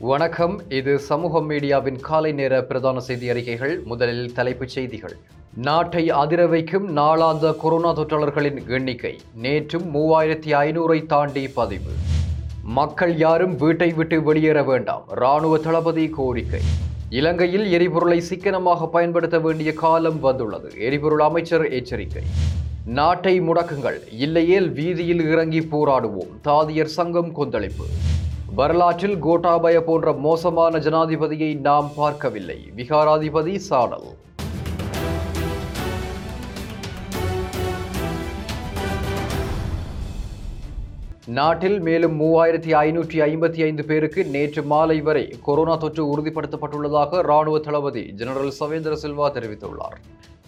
வணக்கம். இது சமூக மீடியாவின் காலை நேர பிரதான செய்தி அறிக்கைகள். முதலில் தலைப்புச் செய்திகள். நாட்டை அதிர வைக்கும் நாளாந்த கொரோனா தொற்றாளர்களின் எண்ணிக்கை. நேற்றும் மூவாயிரத்தி ஐநூறை தாண்டி பதிவு. மக்கள் யாரும் வீட்டை விட்டு வெளியேற வேண்டாம். இராணுவ தளபதி கோரிக்கை. இலங்கையில் எரிபொருளை சிக்கனமாக பயன்படுத்த வேண்டிய காலம் வந்துள்ளது. எரிபொருள் அமைச்சர் எச்சரிக்கை. நாட்டை முடக்குங்கள். இல்லையேல் வீதியில் இறங்கி போராடுவோம். தாதியர் சங்கம் கொந்தளிப்பு. வரலாற்றில் கோட்டாபய போன்ற மோசமான ஜனாதிபதியை நாம் பார்க்கவில்லை. விகாராதிபதி சானல். நாட்டில் மேலும் மூவாயிரத்தி ஐநூற்றி ஐம்பத்தி ஐந்து பேருக்கு நேற்று மாலை வரை கொரோனா தொற்று உறுதிப்படுத்தப்பட்டுள்ளதாக ராணுவ தளபதி ஜெனரல் சவேந்திர சில்வா தெரிவித்துள்ளார்.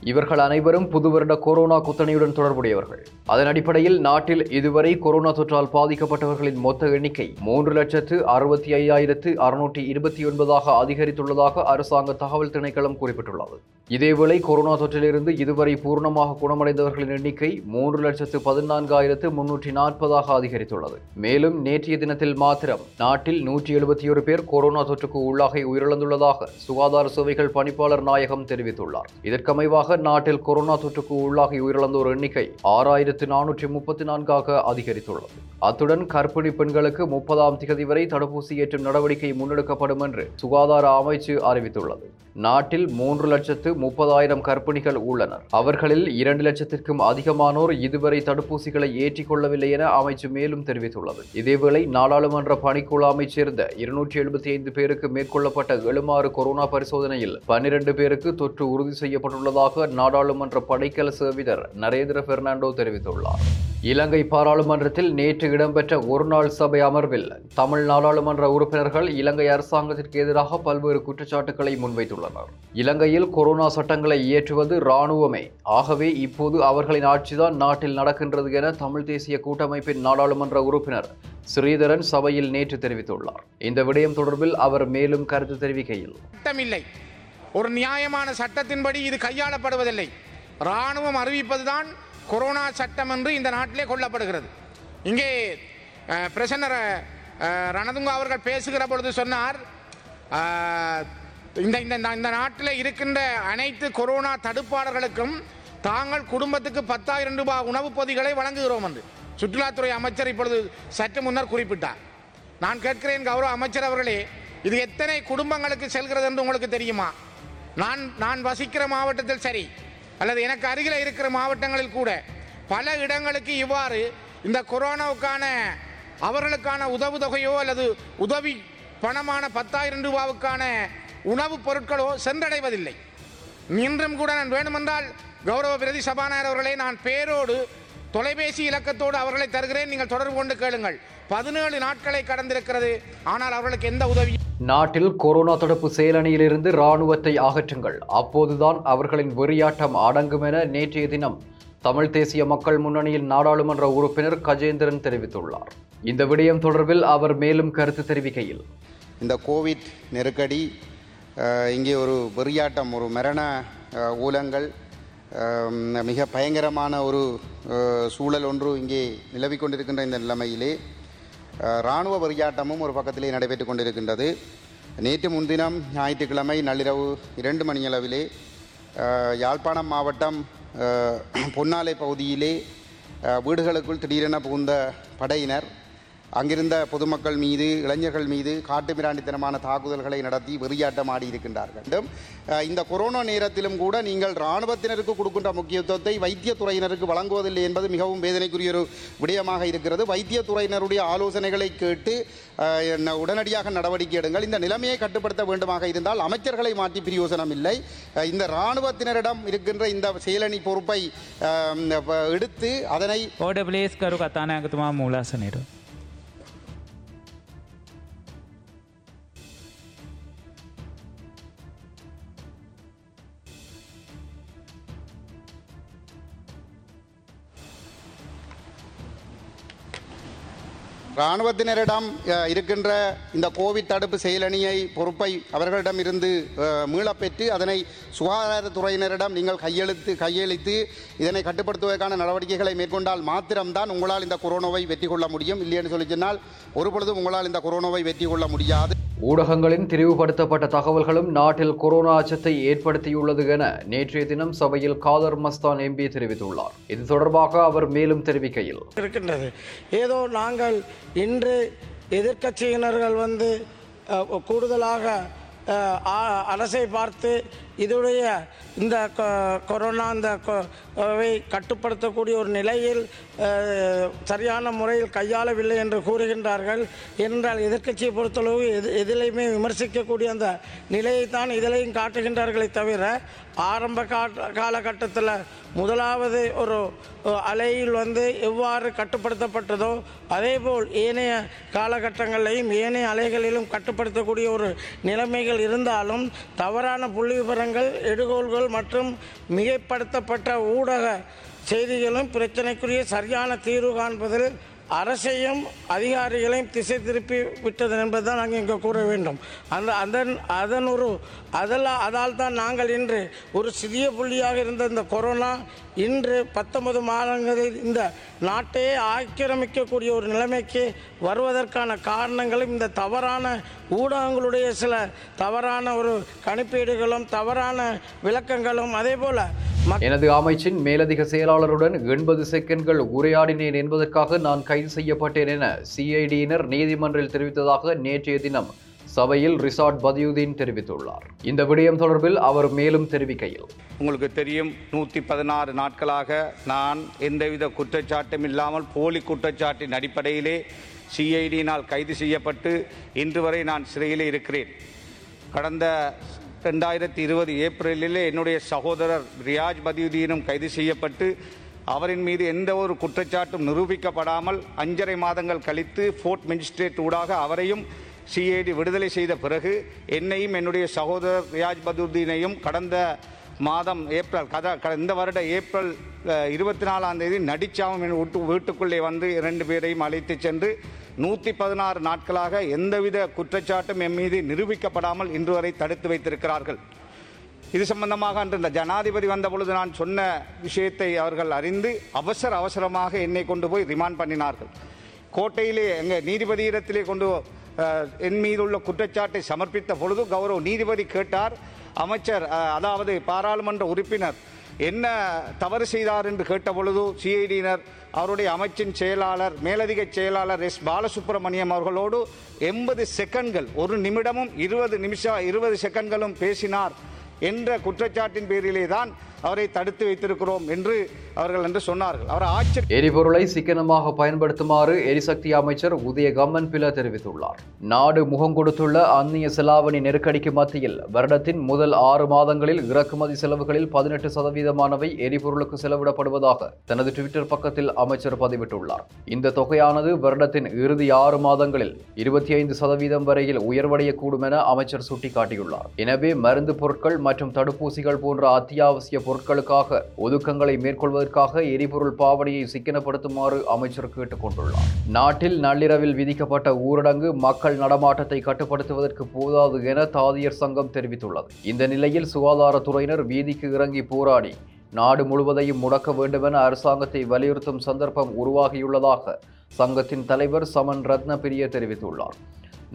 இவர்கள் அனைவரும் புது வருட கொரோனா குத்தணையுடன் தொடர்புடையவர்கள். அதன் அடிப்படையில் நாட்டில் இதுவரை கொரோனா தொற்றால் பாதிக்கப்பட்டவர்களின் மொத்த எண்ணிக்கை மூன்று லட்சத்து அறுபத்தி ஐயாயிரத்து அறுநூற்றி இருபத்தி ஒன்பதாக அதிகரித்துள்ளதாக அரசாங்க தகவல் திணைக்களம் குறிப்பிட்டுள்ளது. இதேவேளை கொரோனா தொற்றிலிருந்து இதுவரை பூர்ணமாக குணமடைந்தவர்களின் எண்ணிக்கை மூன்று லட்சத்து பதினான்காயிரத்து முன்னூற்றி நாற்பதாக அதிகரித்துள்ளது. மேலும் நேற்றைய தினத்தில் மாத்திரம் நாட்டில் நூற்றி எழுபத்தி ஒரு பேர் கொரோனா தொற்றுக்கு உள்ளாகி உயிரிழந்துள்ளதாக சுகாதார சேவைகள் பணிப்பாளர் நாயகம் தெரிவித்துள்ளார். இதற்கமைவாக நாட்டில் கொரோனா தொற்றுக்கு உள்ளாகி உயிரிழந்தோர் எண்ணிக்கை ஆறாயிரத்து நானூற்றி முப்பத்தி நான்காக அதிகரித்துள்ளது. அத்துடன் கர்ப்பிணி பெண்களுக்கு முப்பதாம் திகதி வரை தடுப்பூசி ஏற்றும் நடவடிக்கை முன்னெடுக்கப்படும் என்று சுகாதார அமைச்சு அறிவித்துள்ளது. நாட்டில் மூன்று லட்சத்து முப்பதாயிரம் கர்ப்பிணிகள் உள்ளனர். அவர்களில் இரண்டு லட்சத்திற்கும் அதிகமானோர் இதுவரை தடுப்பூசிகளை ஏற்றிக் கொள்ளவில்லை என அமைச்சு மேலும் தெரிவித்துள்ளது. இதேவேளை நாடாளுமன்ற பணிக்குழு சேர்ந்த இருநூற்றி எழுபத்தி ஐந்து பேருக்கு மேற்கொள்ளப்பட்ட எழுமாறு கொரோனா பரிசோதனையில் பன்னிரண்டு பேருக்கு தொற்று உறுதி செய்யப்பட்டுள்ளதாக நாடாளுமன்ற படைக்கல சேவிதர் நரேந்திர பெர்னாண்டோ தெரிவித்துள்ளார். இலங்கை பாராளுமன்றத்தில் நேற்று இடம்பெற்ற ஒருநாள் சபை அமர்வில் தமிழ் நாடாளுமன்ற உறுப்பினர்கள் இலங்கை அரசாங்கத்திற்கு எதிராக பல்வேறு குற்றச்சாட்டுகளை முன்வைத்துள்ளனர். இலங்கையில் கொரோனா சட்டங்களை இயற்றுவது இராணுவமே. ஆகவே இப்போது அவர்களின் ஆட்சிதான் நாட்டில் நடக்கின்றது என தமிழ் தேசிய கூட்டமைப்பின் நாடாளுமன்ற உறுப்பினர் ஸ்ரீதரன் சபையில் நேற்று தெரிவித்துள்ளார். இந்த விடயம் தொடர்பில் அவர் மேலும் கருத்து தெரிவிக்கையில் சட்டமில்லை. ஒரு நியாயமான சட்டத்தின்படி இது கையாளப்படுவதில்லை. இராணுவம் அறிவிப்பதுதான் கொரோனா சட்டம் என்று இந்த நாட்டிலே கொல்லப்படுகிறது. இங்கே பிரசன்னர் ரணதுங்க அவர்கள் பேசுகிற பொழுது சொன்னார் இந்த இந்த இந்த- இந்த நாட்டில் இருக்கின்ற அனைத்து கொரோனா தடுப்பாளர்களுக்கும் தாங்கள் குடும்பத்துக்கு பத்தாயிரம் ரூபாய் உணவுப் பொதிகளை வழங்குகிறோம் என்று. சுற்றுலாத்துறை அமைச்சர் இப்பொழுது சற்று முன்னர் குறிப்பிட்டார். நான் கேட்கிறேன் கௌரவ அமைச்சர் அவர்களே இது எத்தனை குடும்பங்களுக்கு செல்கிறது என்று உங்களுக்கு தெரியுமா? நான் நான் வசிக்கிற மாவட்டத்தில் சரி அல்லது எனக்கு அருகில் இருக்கிற மாவட்டங்களில் கூட பல இடங்களுக்கு இவ்வாறு இந்த கொரோனாவுக்கான அவர்களுக்கான உதவு தொகையோ அல்லது உதவி பணமான பத்தாயிரம் ரூபாவுக்கான உணவுப் பொருட்களோ சென்றடைவதில்லை. இன்றும் கூட நான் வேண்டுமென்றால் கௌரவ பிரதி சபாநாயகர் அவர்களை நான் பேரோடு தொலைபேசி இலக்கத்தோடு அவர்களை தருகிறேன். நீங்கள் தொடர்பு கொண்டு கேளுங்கள். பதினேழு நாட்களை கடந்திருக்கிறது. ஆனால் அவர்களுக்கு எந்த உதவி நாட்டில் கொரோனா தடுப்பு செயலணியிலிருந்து இராணுவத்தை அகற்றுங்கள். அப்போதுதான் அவர்களின் வெறியாட்டம் அடங்கும் என நேற்றைய தினம் தமிழ் தேசிய மக்கள் முன்னணியின் நாடாளுமன்ற உறுப்பினர் கஜேந்திரன் தெரிவித்துள்ளார். இந்த விடயம் தொடர்பில் அவர் மேலும் கருத்து தெரிவிக்கையில் இந்த கோவிட் நெருக்கடி இங்கே ஒரு வெறியாட்டம் ஒரு மரண ஊலங்கள் மிக பயங்கரமான ஒரு சூழல் ஒன்று இங்கே நிலவிக் கொண்டிருக்கின்ற இந்த நிலைமையிலே. இராணுவ வரியாட்டமும் ஒரு பக்கத்திலே நடைபெற்று கொண்டிருக்கின்றது. நேற்று முன்தினம் ஞாயிற்றுக்கிழமை நள்ளிரவு இரண்டு மணியளவிலே யாழ்ப்பாணம் மாவட்டம் பொன்னாலை பகுதியிலே வீடுகளுக்குள் திடீரென புகுந்த படையினர் அங்கிருந்த பொதுமக்கள் மீது இளைஞர்கள் மீது காட்டுமிராண்டித்தனமான தாக்குதல்களை நடத்தி வெறியாட்டம் ஆடி இருக்கின்றார்கள் இந்த கொரோனா நேரத்திலும் கூட நீங்கள் இராணுவத்தினருக்கு கொடுக்கின்ற முக்கியத்துவத்தை வைத்தியத்துறையினருக்கு வழங்குவதில்லை என்பது மிகவும் வேதனைக்குரிய ஒரு விடயமாக இருக்கிறது. வைத்தியத்துறையினருடைய ஆலோசனைகளை கேட்டு என்ன- உடனடியாக நடவடிக்கை எடுங்கள். இந்த நிலைமையை கட்டுப்படுத்த வேண்டுமாக இருந்தால் அமைச்சர்களை மாற்றி பிரயோசனம் இல்லை. இந்த இராணுவத்தினரிடம் இருக்கின்ற இந்த செயலணி பொறுப்பை எடுத்து அதனை மூலாசனிடும் இராணுவத்தினரிடம் இருக்கின்ற இந்த கோவிட் தடுப்பு செயலணியை பொறுப்பை அவர்களிடம் இருந்து மீளப்பெற்று அதனை சுகாதாரத்துறையினரிடம் நீங்கள் கையெழுத்து கையெழுத்து இதனை கட்டுப்படுத்துவதற்கான நடவடிக்கைகளை மேற்கொண்டால் மாத்திரம்தான் உங்களால் இந்த கொரோனாவை வெற்றி கொள்ள முடியும். இல்லைன்னு சொல்லி சொன்னால் ஒரு பொழுதும் உங்களால் இந்த கொரோனாவை வெற்றி கொள்ள முடியாது. ஊடகங்களின் திரிவுபடுத்தப்பட்ட தகவல்களும் நாட்டில் கொரோனா அச்சத்தை ஏற்படுத்தியுள்ளது என நேற்றைய தினம் சபையில் காதர் மஸ்தான் எம்பி தெரிவித்துள்ளார். இது தொடர்பாக அவர் மேலும் தெரிவிக்கையில் இருக்கின்றது. ஏதோ நாங்கள் இன்று எதிர்க்கட்சியினர்கள் வந்து கூடுதலாக அரசை பார்த்து இதுடைய இந்த கொ- கொரோனா இந்த கட்டுப்படுத்தக்கூடிய ஒரு நிலையில் சரியான முறையில் கையாளவில்லை என்று கூறுகின்றார்கள். என்றால் எதிர்க்கட்சியை பொறுத்தளவு எது எதிலையுமே விமர்சிக்கக்கூடிய அந்த நிலையைத்தான் இதிலையும் காட்டுகின்றார்களே தவிர ஆரம்ப காலகட்டத்தில் முதலாவது ஒரு அலையில் வந்து எவ்வாறு கட்டுப்படுத்தப்பட்டதோ அதேபோல் ஏனைய காலகட்டங்களிலையும் ஏனைய அலைகளிலும் கட்டுப்படுத்தக்கூடிய ஒரு நிலைமைகள் இருந்தாலும் தவறான புள்ளி விவரங்கள் எடுகோள்கள் மற்றும் மிகைப்படுத்தப்பட்ட ஊடக செய்திகளும் பிரச்சனைக்குரிய சரியான தீர்வு காண்பதில் அரசையும் அதிகாரிகளையும் திசை திருப்பி விட்டது என்பது தான் நாங்கள் இங்கே கூற வேண்டும். அந்த அதன் அதன் ஒரு அதெல்லாம் அதால் தான் நாங்கள் இன்று ஒரு சிறிய புள்ளியாக இருந்த இந்த கொரோனா இன்று பத்தொன்பது மாதங்களில் இந்த நாட்டையே ஆக்கிரமிக்கக்கூடிய ஒரு நிலைமைக்கு வருவதற்கான காரணங்களும் இந்த தவறான ஊடகங்களுடைய சில தவறான ஒரு கணிப்பீடுகளும் தவறான விளக்கங்களும் அதே போல் எனது அமைச்சின் மேலதிக செயலாளருடன் எண்பது செகண்ட்கள் உரையாடினேன் என்பதற்காக நான் கைது செய்யப்பட்டேன் என சிஐடியினர் நீதிமன்றில் தெரிவித்ததாக நேற்றைய தினம் சபையில் ரிசார்ட் பதியுதீன் தெரிவித்துள்ளார். இந்த விடயம் தொடர்பில் அவர் மேலும் தெரிவிக்கையில். உங்களுக்கு தெரியும் நூற்றி பதினாறு நாட்களாக நான் எந்தவித குற்றச்சாட்டும் இல்லாமல் போலி குற்றச்சாட்டின் அடிப்படையிலே சிஐடியினால் கைது செய்யப்பட்டு இன்று வரை நான் சிறையிலே இருக்கிறேன். கடந்த ரெண்டாயிரத்தி இருபது ஏப்ரலிலே என்னுடைய சகோதரர் ரியாஜ் பதியுதீனும் கைது செய்யப்பட்டு அவரின் மீது எந்த ஒரு குற்றச்சாட்டும் நிரூபிக்கப்படாமல் அஞ்சரை மாதங்கள் கழித்து ஃபோர்ட் மெஜிஸ்ட்ரேட் ஊடாக அவரையும் சிஐடி விடுதலை செய்த பிறகு என்னையும் என்னுடைய சகோதரர் ரியாஜ் பதுதீனையும் கடந்த மாதம் ஏப்ரல் கதா க- இந்த வருட ஏப்ரல் இருபத்தி நாலாம் தேதி நடிச்சாவும் வீட்டு வீட்டுக்குள்ளே வந்து இரண்டு பேரையும் அழைத்து சென்று நூற்றி பதினாறு நாட்களாக எந்தவித குற்றச்சாட்டும் என் மீது நிரூபிக்கப்படாமல் இன்று வரை தடுத்து வைத்திருக்கிறார்கள். இது சம்பந்தமாக அன்று இந்த ஜனாதிபதி வந்தபொழுது நான் சொன்ன விஷயத்தை அவர்கள் அறிந்து அவசர அவசரமாக என்னை கொண்டு போய் ரிமாண்ட் பண்ணினார்கள். கோட்டையிலே எங்கள் நீதிபதியிடத்திலே கொண்டு என் மீது உள்ள குற்றச்சாட்டை சமர்ப்பித்த பொழுது கௌரவ நீதிபதி கேட்டார். அமைச்சர் அதாவது பாராளுமன்ற உறுப்பினர் என்ன தவறு செய்தார் என்று கேட்டபொழுது சிஐடியினர் அவருடைய அமைச்சின் செயலாளர் மேலதிக செயலாளர் எஸ் பாலசுப்ரமணியம் அவர்களோடு எண்பது செகண்ட்கள் ஒரு நிமிடமும் இருபது நிமிஷம் இருபது செகண்ட்களும் பேசினார் என்ற குற்றச்சாட்டின் பேரிலே தான் அவரை தடுத்து வைத்திருக்கிறோம் என்று அவர்கள் என்று சொன்னார்கள். அவர் ஆட்சி எரிபொருளை சிக்கனமாக பயன்படுத்துமாறு எரிசக்தி அமைச்சர் உதய கம்மன் பில தெரிவித்துள்ளார். நாடு முகம் கொடுத்துள்ள அந்நிய செலாவணி நெருக்கடிக்கு மத்தியில் வருடத்தின் முதல் ஆறு மாதங்களில் இறக்குமதி செலவுகளில் பதினெட்டு சதவீதமானவை எரிபொருளுக்கு செலவிடப்படுவதாக தனது ட்விட்டர் பக்கத்தில் அமைச்சர் பதிவிட்டுள்ளார். இந்த தொகையானது வருடத்தின் இறுதி ஆறு மாதங்களில் இருபத்தி ஐந்து சதவீதம் வரையில் உயர்வடையக்கூடும் என அமைச்சர் சுட்டிக்காட்டியுள்ளார். எனவே மருந்து பொருட்கள் மற்றும் தடுப்பூசிகள் போன்ற அத்தியாவசிய பொருட்களுக்காக ஒதுக்கங்களை மேற்கொள்வதற்காக எரிபொருள் பாவனையை சிக்கனப்படுத்துமாறு அமைச்சர் கேட்டுக் கொண்டுள்ளார். நாட்டில் நள்ளிரவில் விதிக்கப்பட்ட ஊரடங்கு மக்கள் நடமாட்டத்தை கட்டுப்படுத்துவதற்கு போதாது என தாதியர் சங்கம் தெரிவித்துள்ளது. இந்த நிலையில் சுகாதாரத்துறையினர் வீதிக்கு இறங்கி போராடி நாடு முழுவதையும் முடக்க வேண்டுமென அரசாங்கத்தை வலியுறுத்தும் சந்தர்ப்பம் உருவாகியுள்ளதாக சங்கத்தின் தலைவர் சமன் ரத்னபிரிய தெரிவித்துள்ளார்.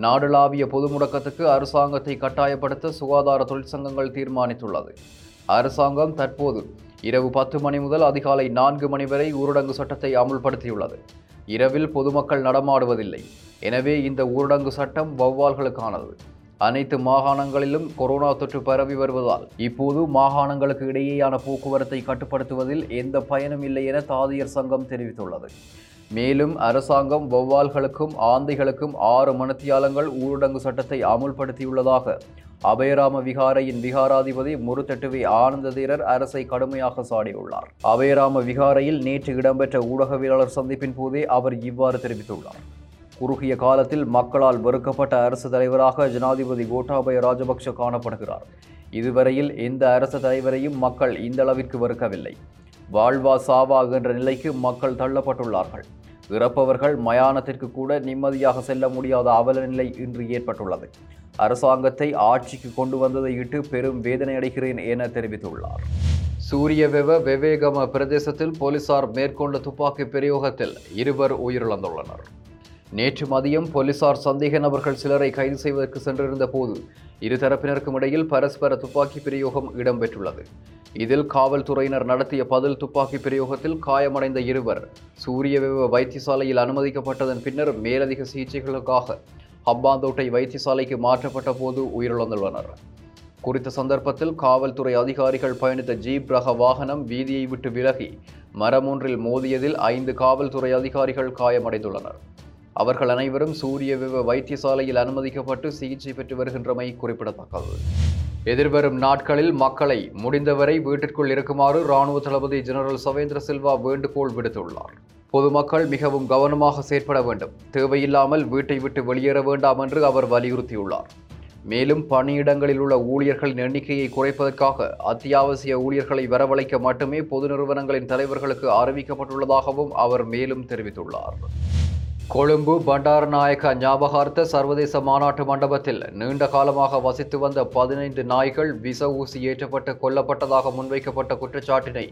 நாடுளாவிய பொது முடக்கத்துக்கு அரசாங்கத்தை கட்டாயப்படுத்த சுகாதார தொழிற்சங்கங்கள் தீர்மானித்துள்ளது. அரசாங்கம் தற்போது இரவு பத்து மணி முதல் அதிகாலை நான்கு மணி வரை ஊரடங்கு சட்டத்தை அமுல்படுத்தியுள்ளது. இரவில் பொதுமக்கள் நடமாடுவதில்லை. எனவே இந்த ஊரடங்கு சட்டம் வௌவால்களுக்கானது. அனைத்து மாகாணங்களிலும் கொரோனா தொற்று பரவி வருவதால் இப்போது மாகாணங்களுக்கு இடையேயான போக்குவரத்தை கட்டுப்படுத்துவதில் எந்த பயனும் இல்லை என தாதியர் சங்கம் தெரிவித்துள்ளது. மேலும் அரசாங்கம் வௌவால்களுக்கும் ஆந்தைகளுக்கும் ஆறு மணத்தியாலங்கள் ஊரடங்கு சட்டத்தை அமுல்படுத்தியுள்ளதாக அபயராம விகாரையின் விகாராதிபதி முருத்தட்டுவி ஆனந்ததீரர் அரசை கடுமையாக சாடியுள்ளார். அபயராம விகாரையில் நேற்று இடம்பெற்ற ஊடகவியலாளர் சந்திப்பின் போதே அவர் இவ்வாறு தெரிவித்துள்ளார். குறுகிய காலத்தில் மக்களால் வெறுக்கப்பட்ட அரசு தலைவராக ஜனாதிபதி கோட்டாபய ராஜபக்ஷ காணப்படுகிறார். இதுவரையில் எந்த அரசு தலைவரையும் மக்கள் இந்த அளவிற்கு வெறுக்கவில்லை. வாழ்வா சாவா என்ற நிலைக்கு மக்கள் தள்ளப்பட்டுள்ளார்கள். இறப்பவர்கள் மயானத்திற்கு கூட நிம்மதியாக செல்ல முடியாத அவல நிலை இன்று ஏற்பட்டுள்ளது. அரசாங்கத்தை ஆட்சிக்கு கொண்டு வந்ததை இட்டு பெரும் வேதனை அடைகிறேன் என தெரிவித்துள்ளார். சூரிய வெவ விவேகம பிரதேசத்தில் போலீசார் மேற்கொண்ட துப்பாக்கி பிரயோகத்தில் இருவர் உயிரிழந்துள்ளனர். நேற்று மதியம் போலீசார் சந்தேக நபர்கள் சிலரை கைது செய்வதற்கு சென்றிருந்த போது இரு தரப்பினருக்கும் இடையில் பரஸ்பர துப்பாக்கி பிரயோகம் இடம்பெற்றுள்ளது. இதில் காவல்துறையினர் நடத்திய பதில் துப்பாக்கி பிரயோகத்தில் காயமடைந்த இருவர் சூரிய வைத்தியசாலையில் அனுமதிக்கப்பட்டதன் பின்னர் மேலதிக சிகிச்சைகளுக்காக ஹம்பாந்தோட்டை வைத்தியசாலைக்கு மாற்றப்பட்ட போது உயிரிழந்துள்ளனர். குறித்த சந்தர்ப்பத்தில் காவல்துறை அதிகாரிகள் பயணித்த ஜீப் ரக வாகனம் வீதியை விட்டு விலகி மரம் ஒன்றில் மோதியதில் ஐந்து காவல்துறை அதிகாரிகள் காயமடைந்துள்ளனர். அவர்கள் அனைவரும் சூரிய விவ வைத்தியசாலையில் அனுமதிக்கப்பட்டு சிகிச்சை பெற்று வருகின்றமை குறிப்பிடத்தக்கது. எதிர்வரும் நாட்களில் மக்களை முடிந்தவரை வீட்டிற்குள் இருக்குமாறு இராணுவ தளபதி ஜெனரல் சவேந்திர சில்வா வேண்டுகோள் விடுத்துள்ளார். பொதுமக்கள் மிகவும் கவனமாக செயற்பட வேண்டும். தேவையில்லாமல் வீட்டை விட்டு வெளியேற வேண்டாம் என்று அவர் வலியுறுத்தியுள்ளார். மேலும் பணியிடங்களில் உள்ள ஊழியர்களின் எண்ணிக்கையை குறைப்பதற்காக அத்தியாவசிய ஊழியர்களை வரவழைக்க மட்டுமே பொது நிறுவனங்களின் தலைவர்களுக்கு அறிவிக்கப்பட்டுள்ளதாகவும் அவர் மேலும் தெரிவித்துள்ளார். கொழும்பு பண்டாரநாயக்க ஞாபகார்த்த சர்வதேச மாநாட்டு மண்டபத்தில் நீண்ட காலமாக வசித்து வந்த பதினைந்து நாய்கள் விச ஊசி ஏற்றப்பட்டு கொல்லப்பட்டதாக முன்வைக்கப்பட்ட குற்றச்சாட்டினை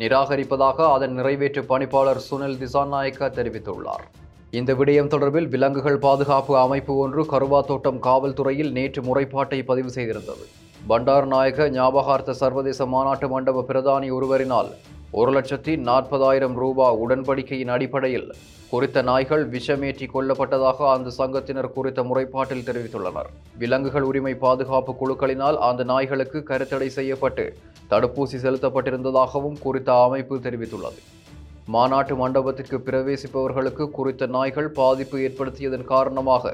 நிராகரிப்பதாக அதன் நிறைவேற்று பணிப்பாளர் சுனில் திசாநாயக்க தெரிவித்துள்ளார். இந்த விடயம் தொடர்பில் விலங்குகள் பாதுகாப்பு அமைப்பு ஒன்று கருவாத்தோட்டம் காவல்துறையில் நேற்று முறைப்பாட்டை பதிவு செய்திருந்தது. பண்டாரநாயக ஞாபகார்த்த சர்வதேச மாநாட்டு மண்டப பிரதானி ஒருவரினால் ஒரு லட்சத்தி நாற்பதாயிரம் ரூபாய் உடன்படிக்கையின் அடிப்படையில் குறித்த நாய்கள் விஷமேற்றி கொல்லப்பட்டதாக அந்த சங்கத்தினர் குறித்த முறைப்பாட்டில் தெரிவித்துள்ளனர். விலங்குகள் உரிமை பாதுகாப்பு குழுக்களினால் அந்த நாய்களுக்கு கருத்தடை செய்யப்பட்டு தடுப்பூசி செலுத்தப்பட்டிருந்ததாகவும் குறித்த அமைப்பு தெரிவித்துள்ளது. மாநாட்டு மண்டபத்திற்கு பிரவேசிப்பவர்களுக்கு குறித்த நாய்கள் பாதிப்பு ஏற்படுத்தியதன் காரணமாக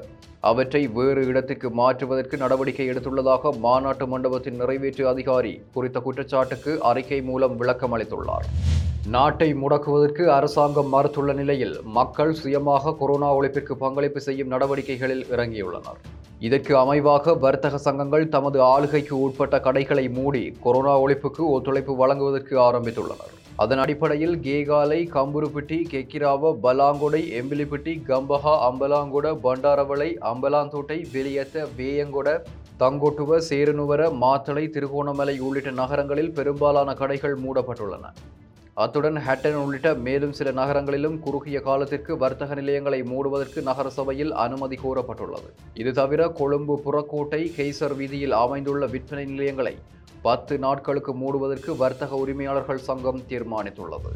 அவற்றை வேறு இடத்துக்கு மாற்றுவதற்கு நடவடிக்கை எடுத்துள்ளதாக மாநாட்டு மண்டபத்தின் நிறைவேற்று அதிகாரி குறித்த குற்றச்சாட்டுக்கு அறிக்கை மூலம் விளக்கம் அளித்துள்ளார். நாட்டை முடக்குவதற்கு அரசாங்கம் மறுத்துள்ள நிலையில் மக்கள் சுயமாக கொரோனா ஒழிப்பிற்கு பங்களிப்பு செய்யும் நடவடிக்கைகளில் இறங்கியுள்ளனர். இதற்கு அமைவாக வர்த்தக சங்கங்கள் தமது ஆளுகைக்கு உட்பட்ட கடைகளை மூடி கொரோனா ஒழிப்புக்கு ஒத்துழைப்பு வழங்குவதற்கு ஆரம்பித்துள்ளனர். அதன் அடிப்படையில் கேகாலை கம்புருப்பிட்டி கெக்கிராவ பலாங்கொடை எம்பிலிப்பிட்டி கம்பஹா அம்பலாங்கொட பண்டாரவளை அம்பலாந்தோட்டை வெளியத்த வேயங்கொட தங்கொட்டுவ சேருனுவர மாத்தளை திருகோணமலை உள்ளிட்ட நகரங்களில் பெரும்பாலான கடைகள் மூடப்பட்டுள்ளன. அத்துடன் ஹட்டன் உள்ளிட்ட மேலும் சில நகரங்களிலும் குறுகிய காலத்திற்கு வர்த்தக நிலையங்களை மூடுவதற்கு நகரசபையில் அனுமதி கோரப்பட்டுள்ளது. இது தவிர கொழும்பு புறக்கோட்டை கெய்சர் வீதியில் அமைந்துள்ள விற்பனை நிலையங்களை பத்து நாட்களுக்கு மூடுவதற்கு வர்த்தக உரிமையாளர்கள் சங்கம் தீர்மானித்துள்ளது.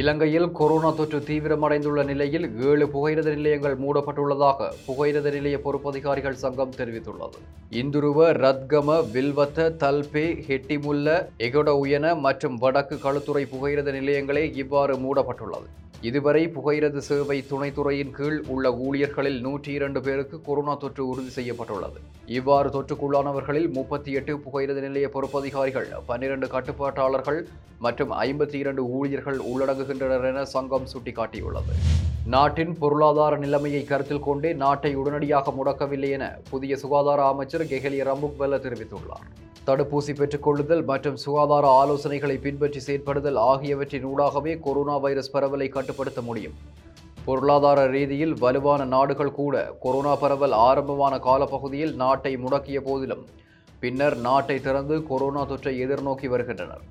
இலங்கையில் கொரோனா தொற்று தீவிரமடைந்துள்ள நிலையில் ஏழு புகையிரத நிலையங்கள் மூடப்பட்டுள்ளதாக புகையிரத நிலைய பொறுப்பதிகாரிகள் சங்கம் தெரிவித்துள்ளது. இந்துருவ ரத்கம வில்வத்த தல்பே ஹெட்டிமுல்ல எகட உயன மற்றும் வடக்கு களுத்துறை புகையிரத நிலையங்களே இவ்வாறு மூடப்பட்டுள்ளது. இதுவரை புகையிரத சேவை துணைத்துறையின் கீழ் உள்ள ஊழியர்களில் நூற்றி இரண்டு பேருக்கு கொரோனா தொற்று உறுதி செய்யப்பட்டுள்ளது. இவ்வாறு தொற்றுக்குள்ளானவர்களில் முப்பத்தி எட்டு புகையிரத நிலைய பொறுப்பதிகாரிகள் பன்னிரண்டு கட்டுப்பாட்டாளர்கள் மற்றும் ஐம்பத்தி இரண்டு ஊழியர்கள் உள்ளடங்குகின்றனர் என சங்கம் சுட்டிக்காட்டியுள்ளது. நாட்டின் பொருளாதார நிலைமையை கருத்தில் கொண்டே நாட்டை உடனடியாக முடக்கவில்லை என புதிய சுகாதார அமைச்சர் கெஹலிய ரம்புக்வெல்ல தெரிவித்துள்ளார். தடுப்பூசி பெற்றுக்கொள்ளுதல் மற்றும் சுகாதார ஆலோசனைகளை பின்பற்றி செயற்படுதல் ஆகியவற்றின் ஊடாகவே கொரோனா வைரஸ் பரவலை கட்டுப்படுத்த முடியும். பொருளாதார ரீதியில் வலுவான நாடுகள் கூட கொரோனா பரவல் ஆரம்பமான காலப்பகுதியில் நாட்டை முடக்கிய போதிலும் பின்னர் நாட்டை திறந்து கொரோனா தொற்றை எதிர்நோக்கி வருகின்றனர்.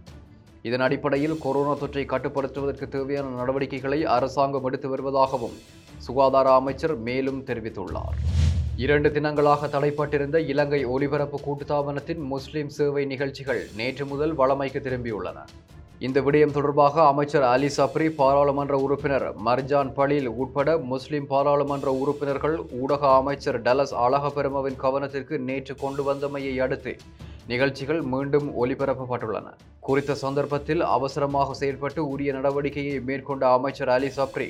இதன் அடிப்படையில் கொரோனா தொற்றை கட்டுப்படுத்துவதற்கு தேவையான நடவடிக்கைகளை அரசாங்கம் எடுத்து வருவதாகவும் சுகாதார அமைச்சர் மேலும் தெரிவித்துள்ளார். இரண்டு தினங்களாக தடைப்பட்டிருந்த இலங்கை ஒலிபரப்பு கூட்டுத்தாபனத்தின் முஸ்லிம் சேவை நிகழ்ச்சிகள் நேற்று முதல் வளமைக்கு திரும்பியுள்ளன. இந்த விடயம் தொடர்பாக அமைச்சர் அலி சப்ரி பாராளுமன்ற உறுப்பினர் மர்ஜான் பலீல் உட்பட முஸ்லிம் பாராளுமன்ற உறுப்பினர்கள் ஊடக அமைச்சர் டலஸ் அழகபெருமவின் கவனத்திற்கு நேற்று கொண்டு வந்தமையை அடுத்து நிகழ்ச்சிகள் மீண்டும் ஒலிபரப்பப்பட்டுள்ளன குறித்த சந்தர்ப்பத்தில் அவசரமாக செயல்பட்டு உரிய நடவடிக்கையை மேற்கொண்ட அமைச்சர் அலி சப்ரி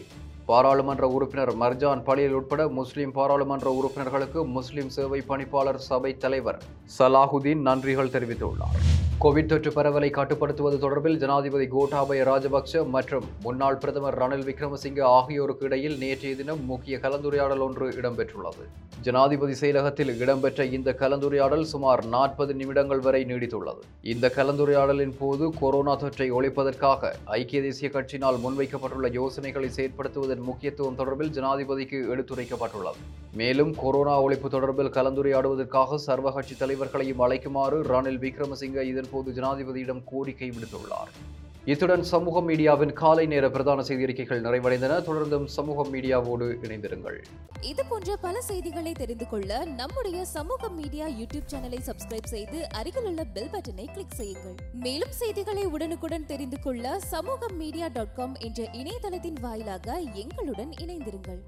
பாராளுமன்ற உறுப்பினர் மர்ஜான் பலியல் உட்பட முஸ்லிம் பாராளுமன்ற உறுப்பினர்களுக்கு முஸ்லிம் சேவை பணிப்பாளர் சபை தலைவர் சலாஹுதீன் நன்றிகள் தெரிவித்துள்ளார். கோவிட் தொற்று பரவலை கட்டுப்படுத்துவது தொடர்பில் ஜனாதிபதி கோட்டாபய ராஜபக்ஷ மற்றும் முன்னாள் பிரதமர் ரணில் விக்ரமசிங்க ஆகியோருக்கு இடையில் நேற்றைய தினம் முக்கிய கலந்துரையாடல் ஒன்று இடம்பெற்றுள்ளது. ஜனாதிபதி செயலகத்தில் இடம்பெற்ற இந்த கலந்துரையாடல் சுமார் நாற்பது நிமிடங்கள் வரை நீடித்துள்ளது. இந்த கலந்துரையாடலின் போது கொரோனா தொற்றை ஒழிப்பதற்காக ஐக்கிய தேசிய கட்சியினால் முன்வைக்கப்பட்டுள்ள யோசனைகளை செயற்படுத்துவதன் முக்கியத்துவம் தொடர்பில் ஜனாதிபதிக்கு எடுத்துரைக்கப்பட்டுள்ளது. மேலும் கொரோனா ஒழிப்பு தொடர்பில் கலந்துரையாடுவதற்காக சர்வ கட்சி தலைவர்களையும் அழைக்குமாறு ரணில் விக்ரமசிங்க இதன்போது ஜனாதிபதியிடம் கோரிக்கை விடுத்துள்ளார். இத்துடன் சமூக மீடியாவின் காலை நேர பிரதான செய்தி அறிக்கைகள் நிறைவடைந்தன. தொடர்ந்தும் சமூக மீடியாவோடு இணைந்திருங்கள். இது போன்ற பல செய்திகளை தெரிந்து கொள்ள நம்முடைய சமூக மீடியா யூடியூப் சேனலை சப்ஸ்கிரைப் செய்து அருகில் உள்ள பெல் பட்டனை கிளிக் செய்யுங்கள். மேலும் செய்திகளை உடனுக்குடன் தெரிந்து கொள்ள சமூக மீடியா டாட் காம் என்ற இணையதளத்தின் வாயிலாக எங்களுடன் இணைந்திருங்கள்.